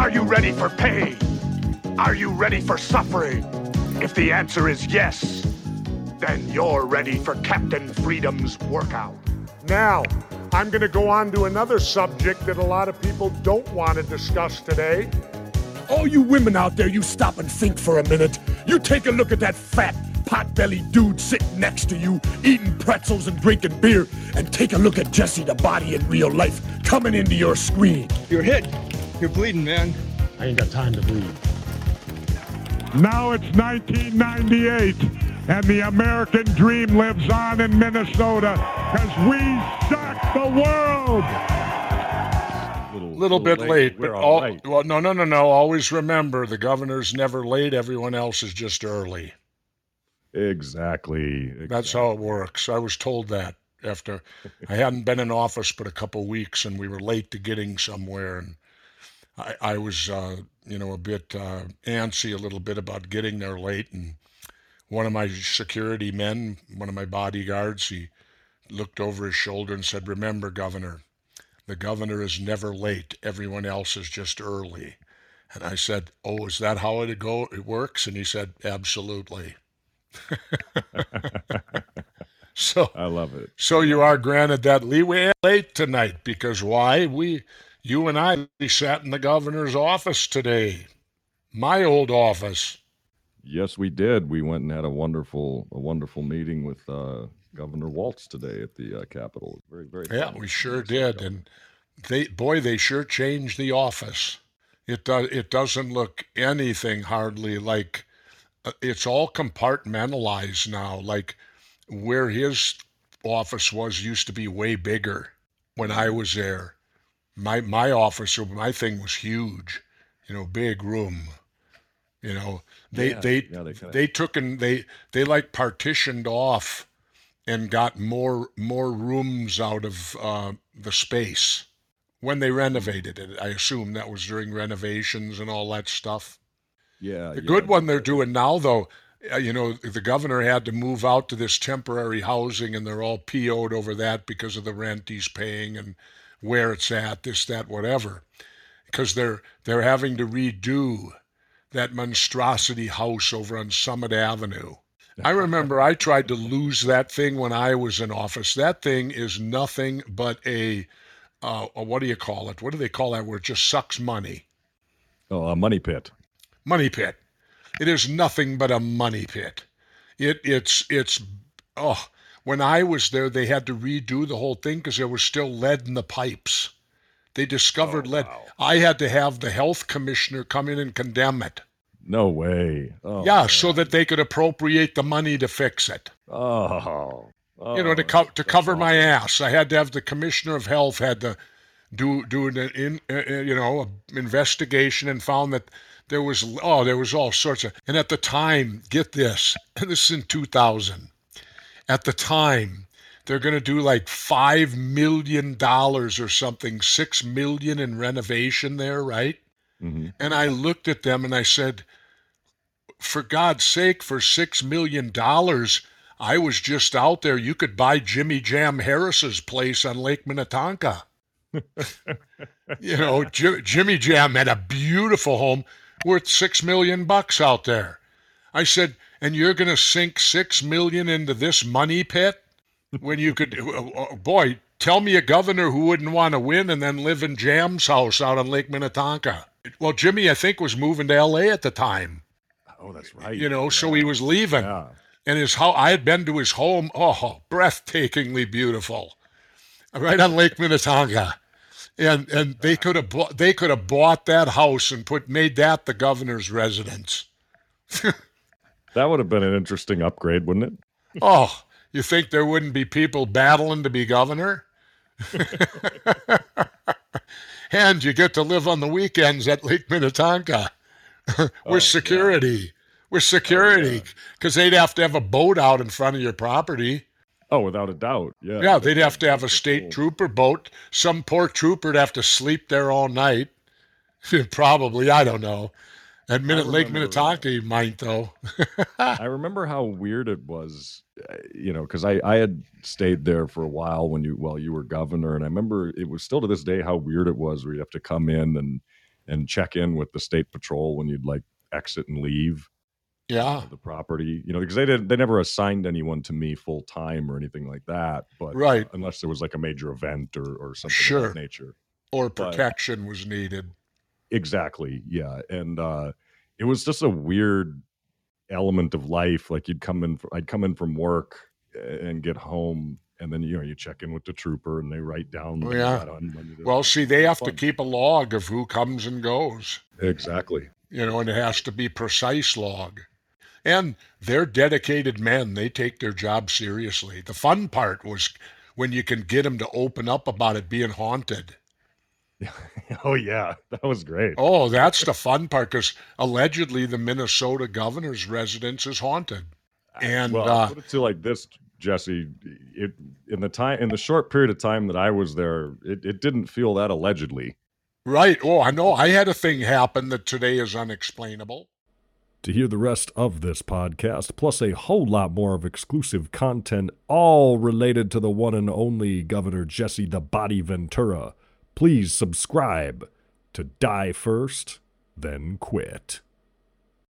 Are you ready for pain? Are you ready for suffering? If the answer is yes, then you're ready for Captain Freedom's workout. Now, I'm going to go on to another subject that a lot of people don't want to discuss today. All you women out there, you stop and think for a minute. You take a look at that fat, pot-bellied dude sitting next to you, eating pretzels and drinking beer, and take a look at Jesse the body in real life coming into your screen. You're hit. You're bleeding, man. I ain't got time to bleed. Now it's 1998, and the American dream lives on in Minnesota because we shocked the world. Little, little bit late, We're but all all, right. well, no, no, no, no. Always remember the governor's never late. Everyone else is just early. Exactly. That's how it works. I was told that after I hadn't been in office but a couple weeks, and we were late to getting somewhere, and I, I was, uh, you know, a bit uh, antsy a little bit about getting there late, and one of my security men, one of my bodyguards, he looked over his shoulder and said, "Remember, Governor, the governor is never late. Everyone else is just early." And I said, "Oh, is that how it go? It works?" And he said, "Absolutely." so I love it. so you are granted that leeway late tonight because why? We, you and I, we sat in the governor's office today, my old office. Yes, we did. We went and had a wonderful, a wonderful meeting with uh, Governor Walz today at the uh, Capitol. Very, very. Yeah, fun. we sure did, and they, boy, they sure changed the office. It does. It doesn't look anything hardly like. uh, It's all compartmentalized now. Like where his office was used to be way bigger when I was there. My my office, or my thing was huge. You know, big room. You know, they Yeah, they yeah, they kinda- they took and they they like partitioned off and got more more rooms out of uh, the space when they renovated it. I assume that was during renovations and all that stuff. Yeah. The yeah, good one they- they're doing now, though, uh, you know, the governor had to move out to this temporary housing, and they're all PO'd over that because of the rent he's paying and where it's at, this, that, whatever. Because they're they're having to redo that monstrosity house over on Summit Avenue. I remember I tried to lose that thing when I was in office. That thing is nothing but a, uh, a what do you call it? What do they call that? Where it just sucks money. Oh, a money pit. money pit. It is nothing but a money pit. It it's it's oh when I was there they had to redo the whole thing because there was still lead in the pipes. They discovered lead. I had to have the health commissioner come in and condemn it. No way. Oh, yeah, man. so that they could appropriate the money to fix it. Oh. you know, to oh, co- to cover my ass. I had to have the commissioner of health had to do do an in uh, uh, you know a investigation and found that there was oh there was all sorts of and at the time get this this is in 2000 at the time they're going to do like five million dollars or something six million in renovation there right Mhm. and I looked at them and I said, for God's sake, for six million dollars, I was just out there. You could buy Jimmy Jam Harris's place on Lake Minnetonka. you know, J- Jimmy Jam had a beautiful home worth six million bucks out there. I said, and you're going to sink six million into this money pit when you could, oh, oh, boy, tell me a governor who wouldn't want to win and then live in Jam's house out on Lake Minnetonka. Well, Jimmy, I think, was moving to L.A. at the time. Oh, that's right. You know, so he was leaving, Yeah. and his how I had been to his home. Oh, breathtakingly beautiful, right on Lake Minnetonka, and and they could have bought, they could have bought that house and put made that the governor's residence. That would have been an interesting upgrade, wouldn't it? Oh, you think there wouldn't be people battling to be governor? and you get to live on the weekends at Lake Minnetonka with Oh, yeah. security. With security, oh, because they'd have to have a boat out in front of your property. Oh, without a doubt. Yeah. Yeah, they'd have to have a state cool. trooper boat. Some poor trooper'd have to sleep there all night. Probably, I don't know. At Minute Lake Minnetonka, might though. I remember how weird it was, uh, you know, because I I had stayed there for a while when you while you were governor, and I remember it was still to this day how weird it was where you'd have to come in and and check in with the state patrol when you'd like exit and leave Yeah. the property. You know, because they did they never assigned anyone to me full time or anything like that. But Right. unless there was like a major event or or something of Sure. that nature. Or But- protection was needed. Exactly. Yeah. And uh it was just a weird element of life. Like you'd come in fr- I'd come in from work and get home and then you know you check in with the trooper and they write down Oh, yeah. on- when you did- Well, see, they have to keep a log of who comes and goes. exactly. you know, and it has to be precise log. And they're dedicated men. They take their job seriously. The fun part was when you can get them to open up about it being haunted. oh yeah, that was great. Oh, that's the fun part because allegedly the Minnesota governor's residence is haunted. And well, uh, put it to like this, Jesse. It in the time in the short period of time that I was there, it, it didn't feel that allegedly. right. Oh, I know. I had a thing happen that today is unexplainable. To hear the rest of this podcast, plus a whole lot more of exclusive content, all related to the one and only Governor Jesse the Body Ventura, please subscribe to Die First, Then Quit.